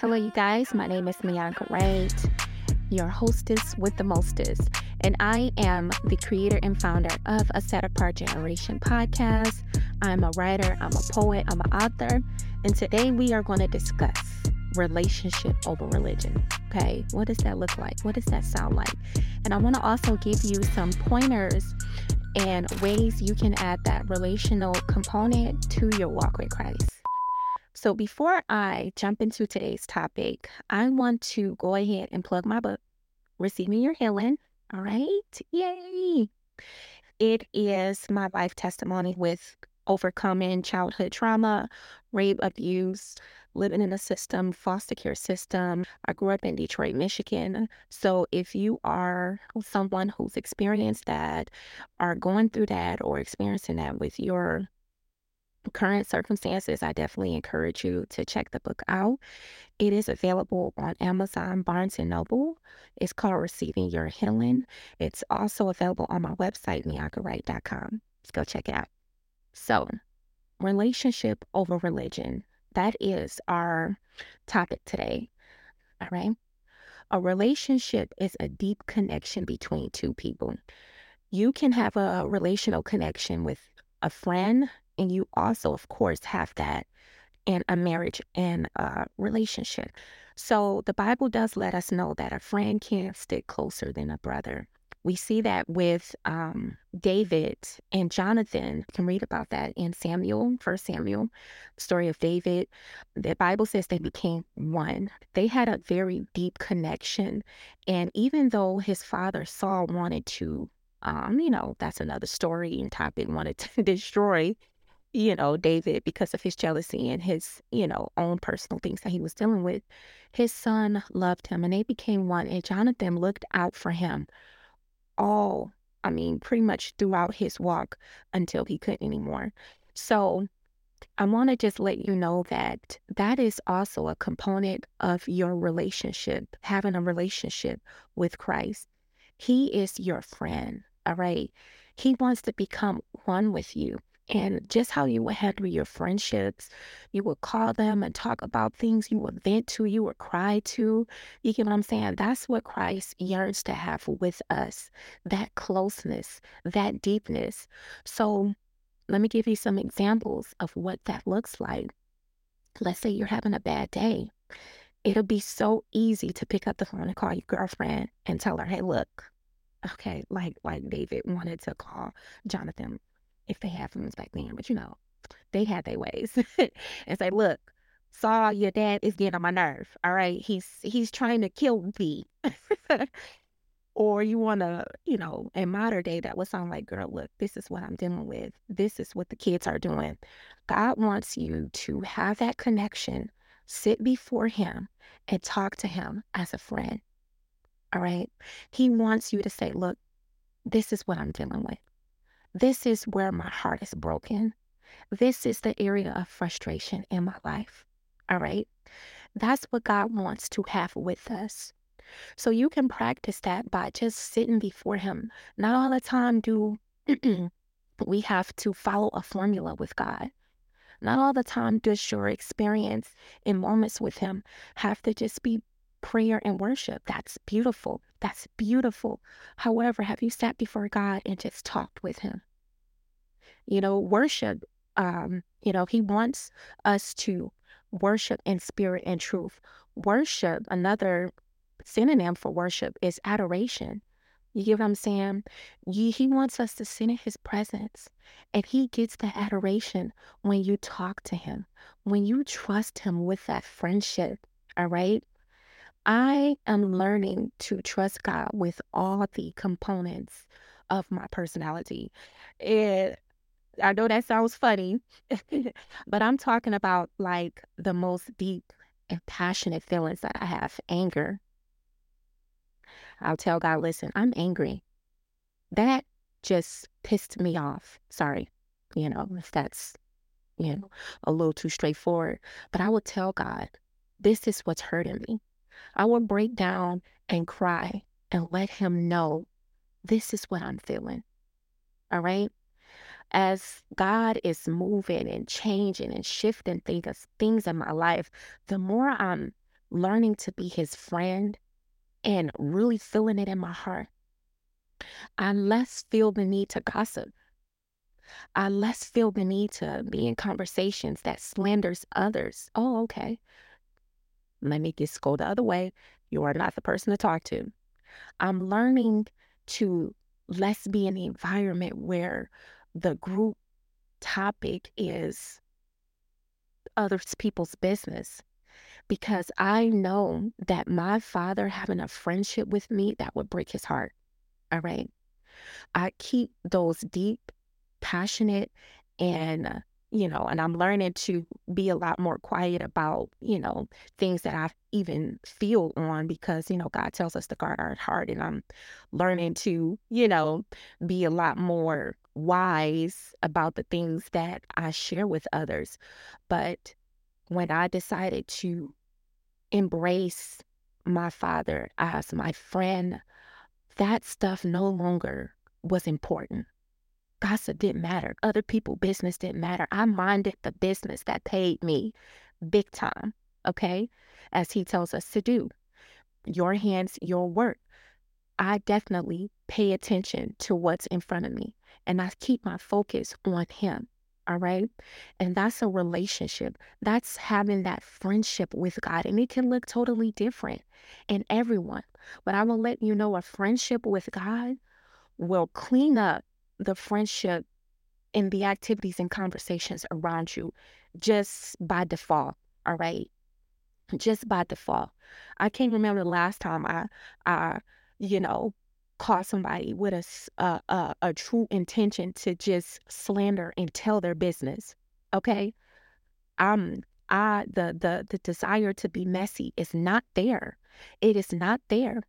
Hello, you guys. My name is Mianka Wright, your hostess with the mostest, and I am the creator and founder of a Set Apart Generation podcast. I'm a writer, I'm a poet, I'm an author, and today we are going to discuss relationship over religion. Okay, what does that look like? What does that sound like? And I want to also give you some pointers and ways you can add that relational component to your walk with Christ. So before I jump into today's topic, I want to go ahead and plug my book, Receiving Your Healing. All right. Yay. It is my life testimony with overcoming childhood trauma, rape, abuse, living in a system, foster care system. I grew up in Detroit, Michigan. So if you are someone who's experienced that, are going through that, or experiencing that with your current circumstances, I definitely encourage you to check the book out. It is available on Amazon, Barnes and Noble. It's called Receiving Your Healing. It's also available on my website, miankawright.com. Let's go check it out. So, relationship over religion. That is our topic today. All right. A relationship is a deep connection between two people. You can have a relational connection with a friend, and you also, of course, have that in a marriage and a relationship. So the Bible does let us know that a friend can't stick closer than a brother. We see that with um, David and Jonathan. You can read about that in Samuel, First Samuel, story of David. The Bible says they became one. They had a very deep connection. And even though his father Saul wanted to, um, you know, that's another story and topic, wanted to destroy you know, David, because of his jealousy and his, you know, own personal things that he was dealing with, his son loved him and they became one. And Jonathan looked out for him all, I mean, pretty much throughout his walk until he couldn't anymore. So I want to just let you know that that is also a component of your relationship, having a relationship with Christ. He is your friend, all right? He wants to become one with you. And just how you would handle your friendships, you would call them and talk about things you would vent to, you would cry to. You get what I'm saying? That's what Christ yearns to have with us that closeness, that deepness. So let me give you some examples of what that looks like. Let's say you're having a bad day. It'll be so easy to pick up the phone and call your girlfriend and tell her, hey, look, okay, like like David wanted to call Jonathan if they had phones back then, but you know, they had their ways and say, look, Saul, your dad is getting on my nerve. All right. He's he's trying to kill me. or you want to, you know, in modern day, that would sound like, girl, look, this is what I'm dealing with. This is what the kids are doing. God wants you to have that connection, sit before Him and talk to Him as a friend. All right. He wants you to say, look, this is what I'm dealing with. This is where my heart is broken. This is the area of frustration in my life. All right. That's what God wants to have with us. So you can practice that by just sitting before Him. Not all the time do we have to follow a formula with God. Not all the time does your experience in moments with Him have to just be prayer and worship. That's beautiful. That's beautiful. However, have you sat before God and just talked with Him? You know, worship, um, you know, He wants us to worship in spirit and truth. Worship, another synonym for worship, is adoration. You get what I'm saying? he wants us to sit in his presence. And he gets the adoration when you talk to him, when you trust him with that friendship. All right. I am learning to trust God with all the components of my personality. And I know that sounds funny, but I'm talking about like the most deep and passionate feelings that I have anger. I'll tell God, listen, I'm angry. That just pissed me off. Sorry, you know, if that's, you know, a little too straightforward. But I will tell God, this is what's hurting me. I will break down and cry and let him know this is what I'm feeling. All right. As God is moving and changing and shifting things, things in my life, the more I'm learning to be his friend and really feeling it in my heart, I less feel the need to gossip. I less feel the need to be in conversations that slanders others. Oh, okay. Let me just go the other way. You are not the person to talk to. I'm learning to less be in the environment where the group topic is other people's business because I know that my father having a friendship with me that would break his heart. All right. I keep those deep, passionate, and you know, and I'm learning to be a lot more quiet about, you know, things that I even feel on because, you know, God tells us to guard our heart. And I'm learning to, you know, be a lot more wise about the things that I share with others. But when I decided to embrace my father as my friend, that stuff no longer was important. Gossip didn't matter. Other people' business didn't matter. I minded the business that paid me big time, okay? As he tells us to do. Your hands, your work. I definitely pay attention to what's in front of me and I keep my focus on him. All right. And that's a relationship. That's having that friendship with God. And it can look totally different in everyone. But I will let you know a friendship with God will clean up the friendship and the activities and conversations around you just by default. All right. Just by default. I can't remember the last time I, I, you know, caught somebody with a, a, a, a true intention to just slander and tell their business. Okay. Um, I, the, the, the desire to be messy is not there. It is not there.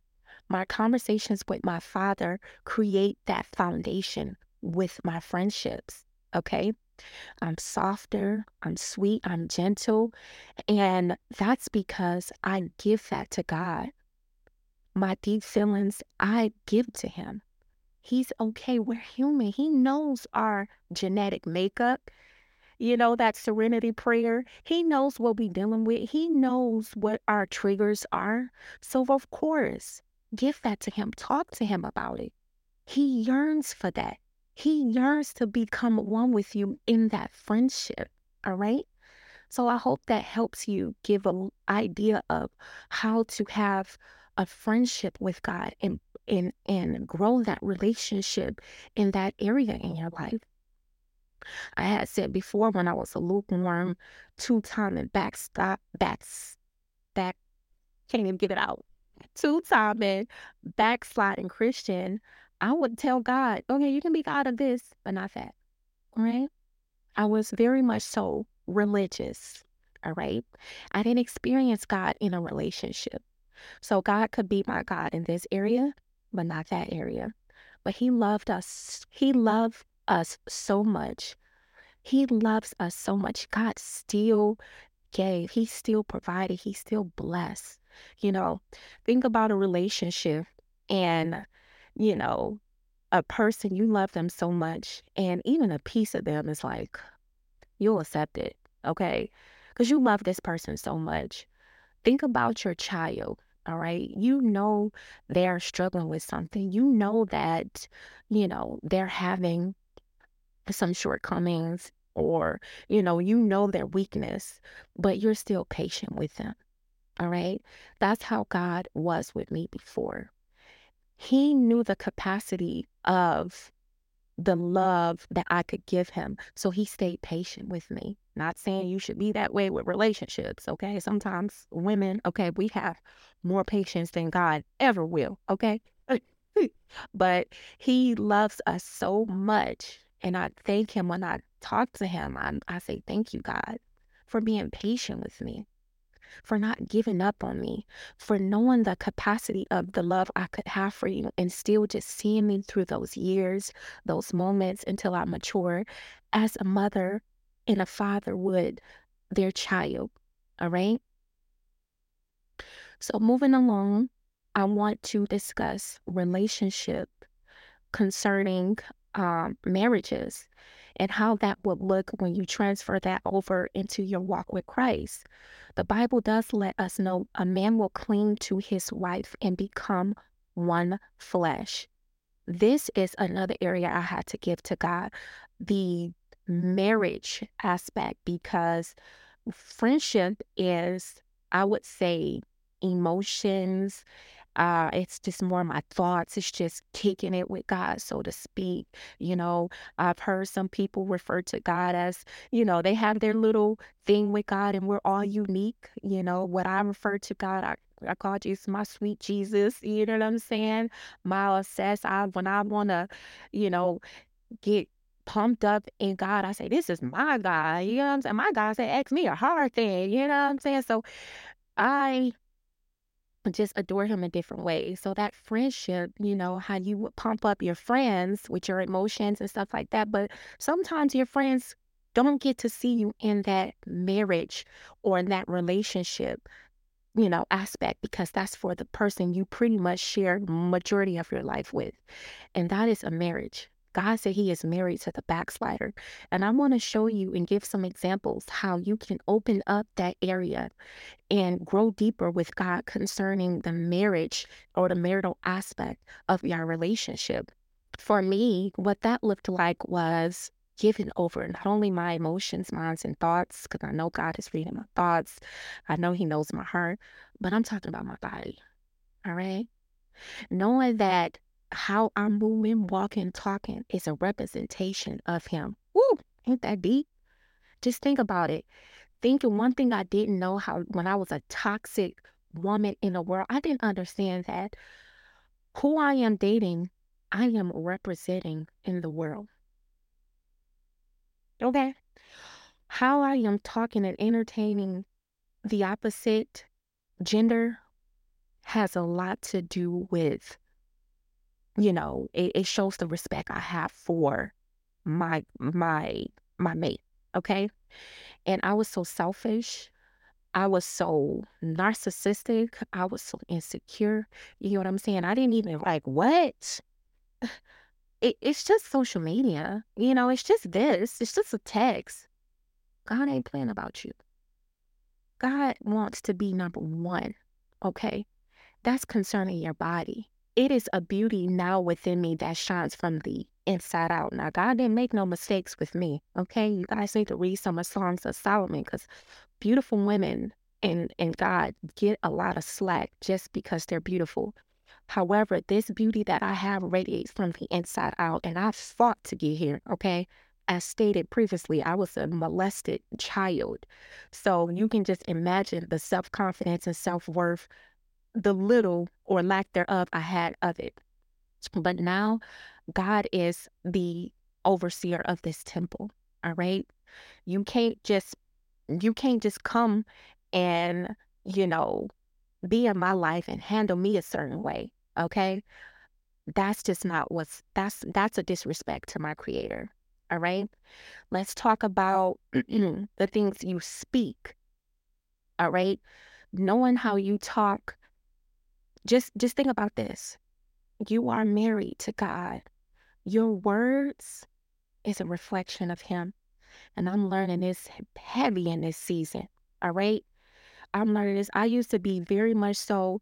My conversations with my father create that foundation with my friendships. Okay. I'm softer, I'm sweet, I'm gentle. And that's because I give that to God. My deep feelings, I give to Him. He's okay. We're human. He knows our genetic makeup. You know, that serenity prayer. He knows what we're dealing with. He knows what our triggers are. So, of course, Give that to him. Talk to him about it. He yearns for that. He yearns to become one with you in that friendship. All right. So I hope that helps you give an idea of how to have a friendship with God and and and grow that relationship in that area in your life. I had said before when I was a lukewarm, two-time and backstop backs back can't even get it out two-timing backsliding Christian, I would tell God, okay, you can be God of this, but not that. Right. I was very much so religious. All right. I didn't experience God in a relationship. So God could be my God in this area, but not that area. But He loved us. He loved us so much. He loves us so much. God still gave, He still provided, He still blessed. You know, think about a relationship and, you know, a person you love them so much, and even a piece of them is like, you'll accept it, okay? Because you love this person so much. Think about your child, all right? You know they're struggling with something. You know that, you know, they're having some shortcomings or, you know, you know their weakness, but you're still patient with them. All right. That's how God was with me before. He knew the capacity of the love that I could give him. So he stayed patient with me. Not saying you should be that way with relationships. Okay. Sometimes women, okay, we have more patience than God ever will. Okay. but he loves us so much. And I thank him when I talk to him. I, I say, Thank you, God, for being patient with me for not giving up on me, for knowing the capacity of the love I could have for you and still just seeing me through those years, those moments until I mature as a mother and a father would their child. All right. So, moving along, I want to discuss relationship concerning um, marriages. And how that would look when you transfer that over into your walk with Christ. The Bible does let us know a man will cling to his wife and become one flesh. This is another area I had to give to God the marriage aspect because friendship is, I would say, emotions uh, it's just more my thoughts. It's just kicking it with God, so to speak. You know, I've heard some people refer to God as, you know, they have their little thing with God and we're all unique. You know, what I refer to God, I, I call Jesus my sweet Jesus. You know what I'm saying? My obsessed. I when I wanna, you know, get pumped up in God, I say, This is my God. You know what I'm saying? My God said, Ask me a hard thing. You know what I'm saying? So I just adore him in different ways. So that friendship, you know, how you pump up your friends with your emotions and stuff like that. But sometimes your friends don't get to see you in that marriage or in that relationship, you know, aspect because that's for the person you pretty much share majority of your life with. And that is a marriage. God said he is married to the backslider. And I want to show you and give some examples how you can open up that area and grow deeper with God concerning the marriage or the marital aspect of your relationship. For me, what that looked like was giving over not only my emotions, minds, and thoughts, because I know God is reading my thoughts, I know He knows my heart, but I'm talking about my body. All right. Knowing that how I'm moving, walking, talking is a representation of him. Woo, ain't that deep? Just think about it. Thinking one thing I didn't know how when I was a toxic woman in the world, I didn't understand that who I am dating, I am representing in the world. Okay. How I am talking and entertaining the opposite gender has a lot to do with you know, it, it shows the respect I have for my my my mate. Okay. And I was so selfish. I was so narcissistic. I was so insecure. You know what I'm saying? I didn't even like what? It, it's just social media. You know, it's just this. It's just a text. God ain't playing about you. God wants to be number one. Okay. That's concerning your body it is a beauty now within me that shines from the inside out. Now, God didn't make no mistakes with me. Okay. You guys need to read some of Songs of Solomon because beautiful women and, and God get a lot of slack just because they're beautiful. However, this beauty that I have radiates from the inside out, and I fought to get here. Okay. As stated previously, I was a molested child. So you can just imagine the self confidence and self worth the little or lack thereof I had of it. But now God is the overseer of this temple. All right. You can't just you can't just come and, you know, be in my life and handle me a certain way. Okay. That's just not what's that's that's a disrespect to my creator. All right. Let's talk about the things you speak. All right. Knowing how you talk just just think about this. You are married to God. Your words is a reflection of him. And I'm learning this heavy in this season. All right. I'm learning this. I used to be very much so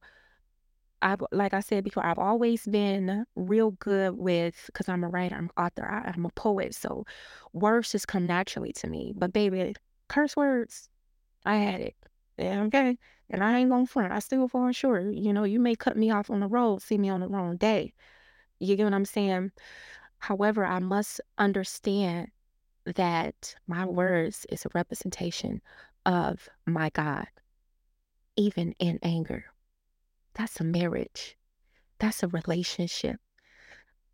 I've like I said before, I've always been real good with because I'm a writer, I'm an author, I, I'm a poet, so words just come naturally to me. But baby, curse words, I had it. Yeah, okay. And I ain't gonna front. I still fall short. You know, you may cut me off on the road, see me on the wrong day. You get what I'm saying? However, I must understand that my words is a representation of my God, even in anger. That's a marriage. That's a relationship.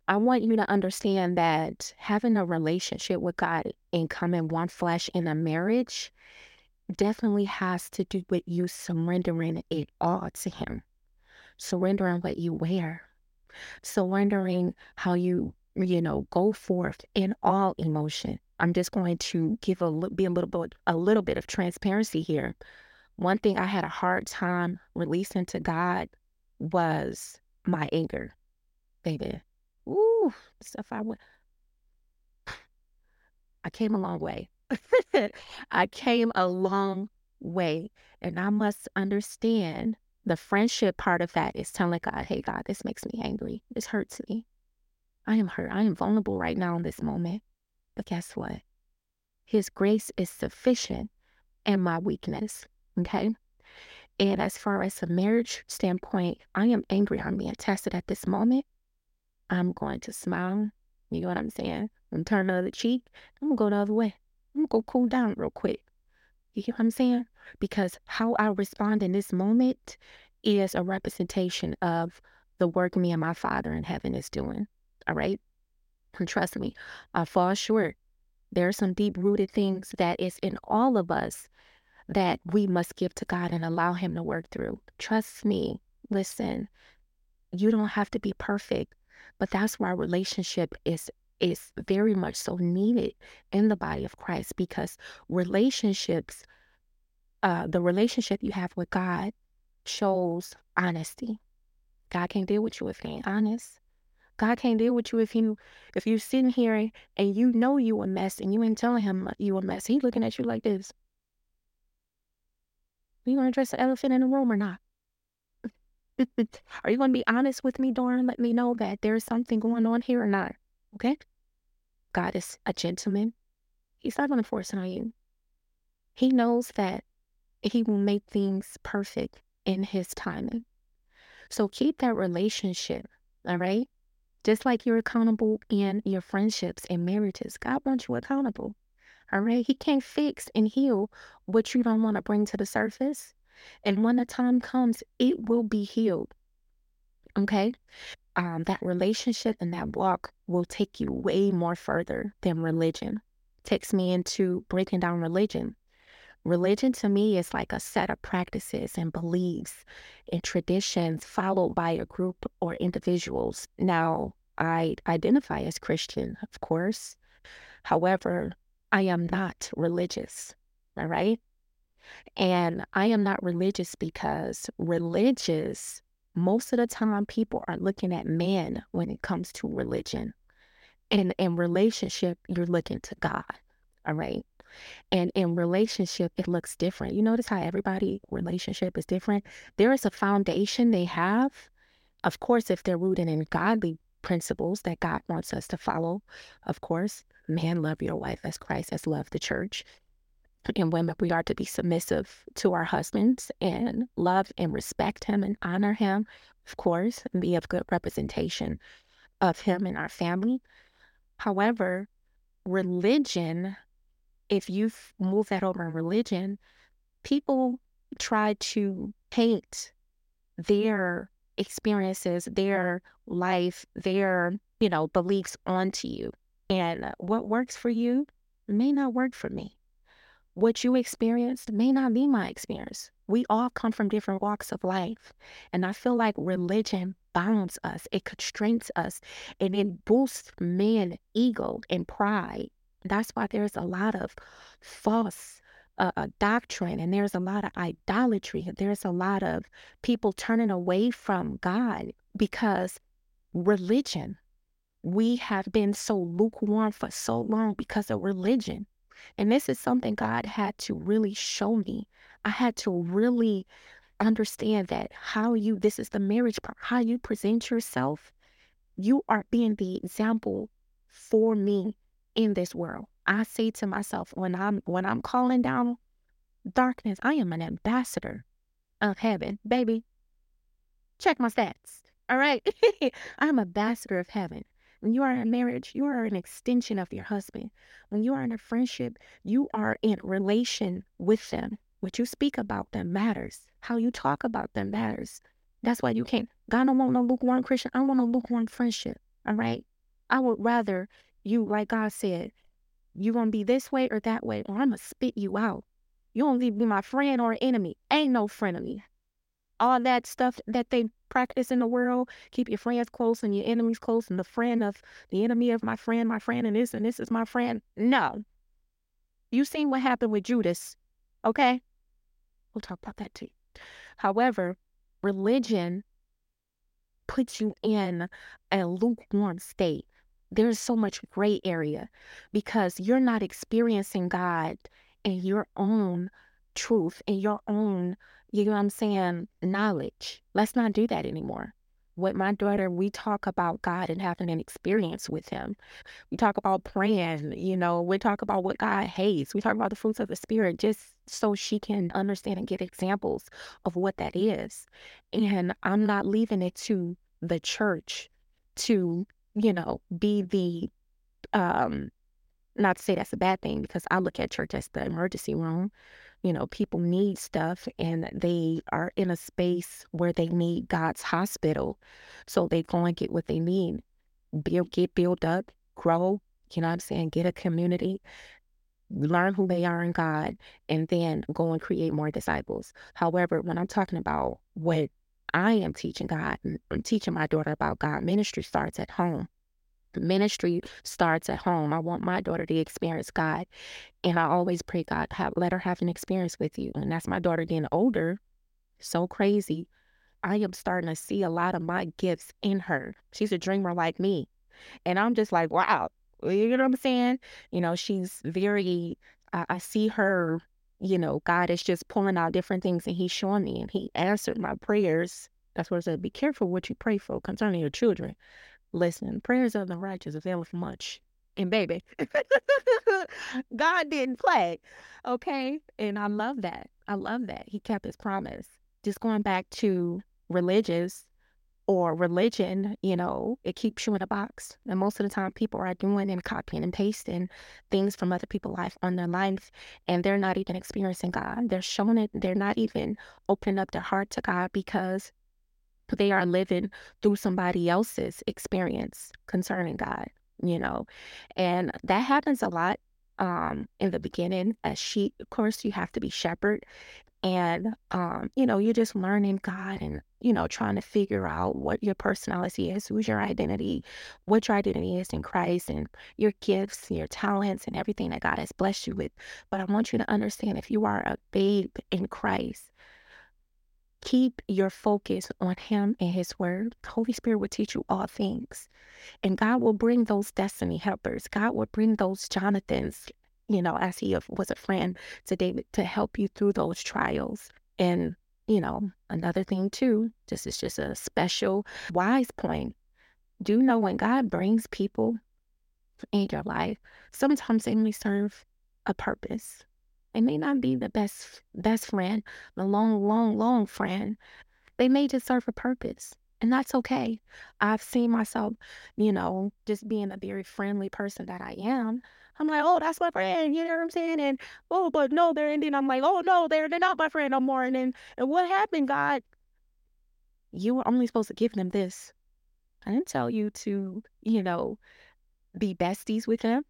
I want you to understand that having a relationship with God and coming one flesh in a marriage definitely has to do with you surrendering it all to Him, surrendering what you wear, surrendering how you, you know, go forth in all emotion. I'm just going to give a be a little bit a little bit of transparency here. One thing I had a hard time releasing to God was my anger, baby. Ooh, stuff I would I came a long way. I came a long way. And I must understand the friendship part of that is telling God, hey, God, this makes me angry. This hurts me. I am hurt. I am vulnerable right now in this moment. But guess what? His grace is sufficient in my weakness. Okay. And as far as a marriage standpoint, I am angry. I'm being tested at this moment. I'm going to smile. You know what I'm saying? I'm turn the other cheek. I'm gonna go the other way. I'm gonna go cool down real quick. You hear what I'm saying? Because how I respond in this moment is a representation of the work me and my Father in heaven is doing. All right. And trust me, I fall short. There are some deep rooted things that is in all of us that we must give to God and allow Him to work through. Trust me. Listen, you don't have to be perfect, but that's why our relationship is is very much so needed in the body of Christ because relationships, uh, the relationship you have with God shows honesty. God can't deal with you if you ain't honest. God can't deal with you if you if you sitting here and you know you a mess and you ain't telling him you a mess. He looking at you like this. Are you gonna address the elephant in the room or not? Are you gonna be honest with me, Doran? Let me know that there's something going on here or not. Okay? God is a gentleman. He's not gonna force it on you. He knows that he will make things perfect in his timing. So keep that relationship, all right? Just like you're accountable in your friendships and marriages, God wants you accountable. All right. He can't fix and heal what you don't want to bring to the surface. And when the time comes, it will be healed. Okay. Um, that relationship and that walk will take you way more further than religion. Takes me into breaking down religion. Religion to me is like a set of practices and beliefs and traditions followed by a group or individuals. Now, I identify as Christian, of course. However, I am not religious. All right. And I am not religious because religious, most of the time, people are looking at man when it comes to religion. And in relationship, you're looking to God. All right. And in relationship, it looks different. You notice how everybody relationship is different? There is a foundation they have. Of course, if they're rooted in godly principles that God wants us to follow, of course, man, love your wife as Christ has loved the church. And women, we are to be submissive to our husbands and love and respect him and honor him, of course, and be of good representation of him and our family. However, religion, if you move that over in religion, people try to paint their experiences, their life, their, you know, beliefs onto you. And what works for you may not work for me. What you experienced may not be my experience. We all come from different walks of life. And I feel like religion bounds us, it constrains us, and it boosts man's ego and pride. That's why there's a lot of false uh, uh doctrine and there's a lot of idolatry. There's a lot of people turning away from God because religion we have been so lukewarm for so long because of religion. And this is something God had to really show me. I had to really understand that how you, this is the marriage part, how you present yourself, you are being the example for me in this world. I say to myself when I'm when I'm calling down darkness, I am an ambassador of heaven, baby. Check my stats. All right. I'm ambassador of heaven. When you are in marriage, you are an extension of your husband. When you are in a friendship, you are in relation with them. What you speak about them matters. How you talk about them matters. That's why you can't. God don't want no lukewarm Christian. I don't want a lukewarm friendship. All right. I would rather you, like God said, you gonna be this way or that way, or I'm gonna spit you out. You don't be my friend or enemy. Ain't no friend of me all that stuff that they practice in the world. Keep your friends close and your enemies close, and the friend of the enemy of my friend, my friend, and this and this is my friend. No. You seen what happened with Judas, okay? We'll talk about that too. However, religion puts you in a lukewarm state. there's so much gray area because you're not experiencing God in your own truth, in your own, you know what I'm saying, knowledge. Let's not do that anymore. With my daughter, we talk about God and having an experience with Him. We talk about praying, you know, we talk about what God hates. We talk about the fruits of the Spirit just so she can understand and get examples of what that is. And I'm not leaving it to the church to, you know, be the, um, not to say that's a bad thing because I look at church as the emergency room you know, people need stuff and they are in a space where they need God's hospital. So they go and get what they need, build, get built up, grow, you know what I'm saying? Get a community, learn who they are in God, and then go and create more disciples. However, when I'm talking about what I am teaching God, I'm teaching my daughter about God, ministry starts at home ministry starts at home. I want my daughter to experience God. And I always pray, God, have, let her have an experience with you. And that's my daughter getting older. So crazy. I am starting to see a lot of my gifts in her. She's a dreamer like me. And I'm just like, wow. You know what I'm saying? You know, she's very, I, I see her, you know, God is just pulling out different things and He's showing me. And He answered my prayers. That's what I said. Be careful what you pray for concerning your children. Listen, prayers of the righteous availeth much. And baby, God didn't play. Okay. And I love that. I love that. He kept his promise. Just going back to religious or religion, you know, it keeps you in a box. And most of the time, people are doing and copying and pasting things from other people's life on their life, and they're not even experiencing God. They're showing it, they're not even opening up their heart to God because they are living through somebody else's experience concerning God, you know. And that happens a lot um in the beginning as sheep of course you have to be shepherd and um you know you're just learning god and you know trying to figure out what your personality is who's your identity what your identity is in christ and your gifts your talents and everything that god has blessed you with but i want you to understand if you are a babe in christ Keep your focus on Him and His Word. Holy Spirit will teach you all things. And God will bring those destiny helpers. God will bring those Jonathans, you know, as He was a friend to David to help you through those trials. And, you know, another thing too, this is just a special wise point. Do you know when God brings people in your life, sometimes they only serve a purpose. They may not be the best best friend, the long, long, long friend. They may just serve a purpose. And that's okay. I've seen myself, you know, just being a very friendly person that I am. I'm like, oh, that's my friend. You know what I'm saying? And oh, but no, they're and then I'm like, oh no, they're they're not my friend no more. And then and what happened, God? You were only supposed to give them this. I didn't tell you to, you know, be besties with them.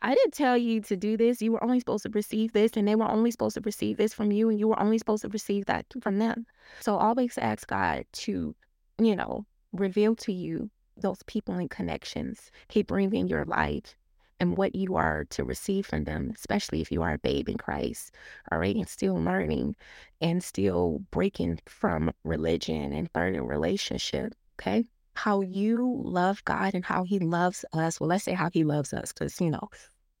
I didn't tell you to do this. You were only supposed to receive this, and they were only supposed to receive this from you, and you were only supposed to receive that from them. So always ask God to, you know, reveal to you those people and connections He brings in your life and what you are to receive from them, especially if you are a babe in Christ, all right, and still learning and still breaking from religion and learning relationship, okay? How you love God and how He loves us. Well, let's say how He loves us, because, you know,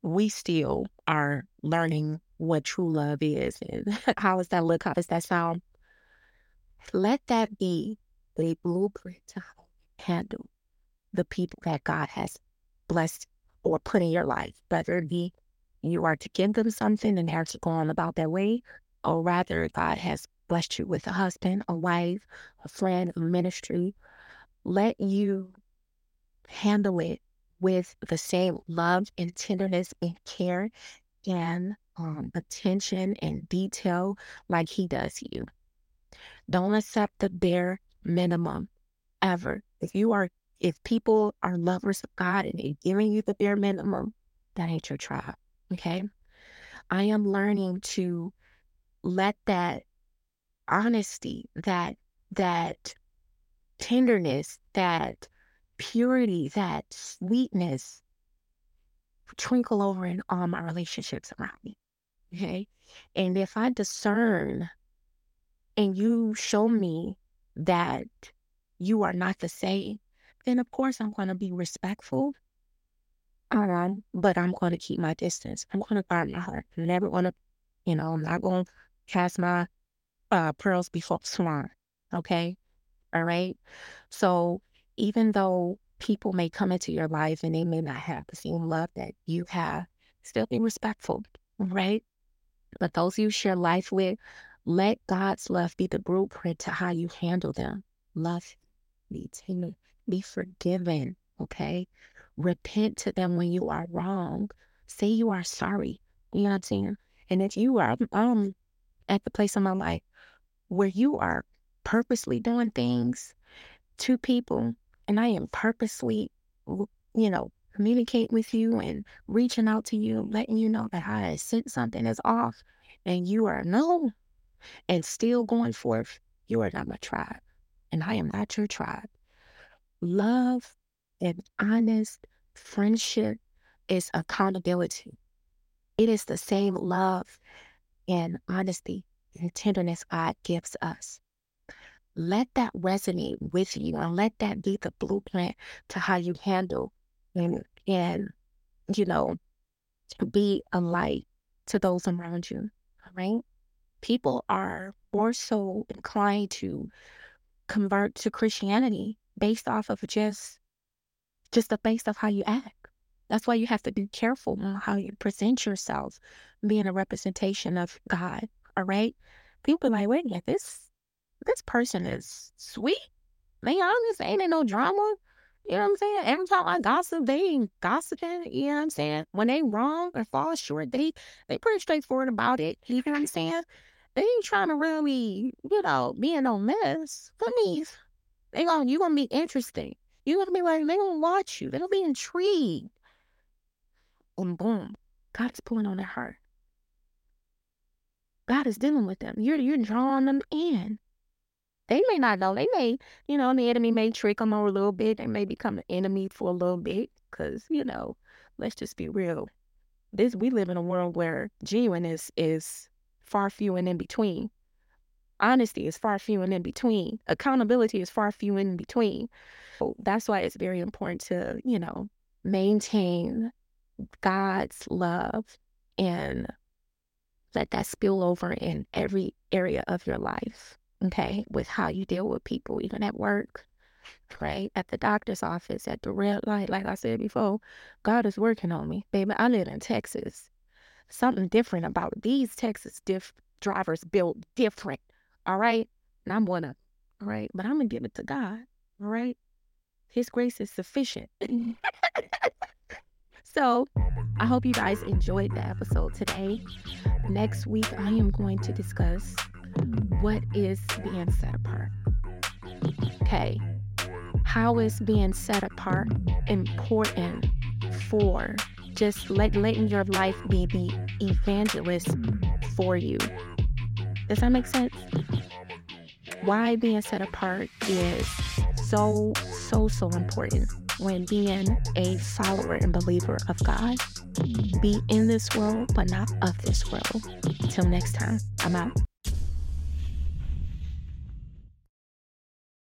we still are learning what true love is and how does that look? How does that sound? Let that be the blueprint to handle the people that God has blessed or put in your life, whether it be you are to give them something and they're to go on about their way, or rather God has blessed you with a husband, a wife, a friend, a ministry, let you handle it with the same love and tenderness and care and um, attention and detail like he does you. Don't accept the bare minimum ever. If you are, if people are lovers of God and they're giving you the bare minimum, that ain't your tribe. Okay. I am learning to let that honesty, that, that tenderness, that purity, that sweetness twinkle over in all my relationships around me. Okay. And if I discern and you show me that you are not the same, then of course I'm going to be respectful Um, but I'm going to keep my distance. I'm going to guard my heart. I'm never going to, you know, I'm not going to cast my uh, pearls before swine. Okay. All right. So even though people may come into your life and they may not have the same love that you have, still be respectful. Right. But those you share life with, let God's love be the blueprint to how you handle them. Love, be tender, be forgiven. Okay. Repent to them when you are wrong. Say you are sorry. You know what I'm saying? And if you are um at the place in my life where you are purposely doing things to people and I am purposely, you know, communicating with you and reaching out to you, letting you know that I sent something is off and you are no and still going forth, you are not my tribe and I am not your tribe. Love and honest friendship is accountability. It is the same love and honesty and tenderness God gives us. Let that resonate with you and let that be the blueprint to how you handle and, and you know, be a light to those around you. All right. People are more so inclined to convert to Christianity based off of just just the base off how you act. That's why you have to be careful on how you present yourself, being a representation of God. All right. People like, wait, yeah, this this person is sweet. They honest, ain't in no drama. You know what I'm saying? Every time I gossip, they ain't gossiping. You know what I'm saying? When they wrong or fall short, they they pretty straightforward about it. You know what I'm saying? They ain't trying to really, you know, be in no mess. For me, they gonna you gonna be interesting. You gonna be like, they gonna watch you. They gonna be intrigued. And boom, God's pulling on their heart. God is dealing with them. You're you're drawing them in. They may not know. They may, you know, the enemy mm-hmm. may trick them over a little bit. They may become an enemy for a little bit. Cause, you know, let's just be real. This we live in a world where genuineness is far few and in between. Honesty is far few and in between. Accountability is far few and in between. So that's why it's very important to, you know, maintain God's love and let that spill over in every area of your life okay, with how you deal with people, even at work, right? At the doctor's office, at the red light, like I said before, God is working on me. Baby, I live in Texas. Something different about these Texas diff- drivers built different, all right? And I'm gonna, all right? But I'm gonna give it to God, all right? His grace is sufficient. so I hope you guys enjoyed the episode today. Next week, I am going to discuss what is being set apart? Okay. How is being set apart important for just let, letting your life be the evangelist for you? Does that make sense? Why being set apart is so, so, so important when being a follower and believer of God. Be in this world, but not of this world. Until next time, I'm out.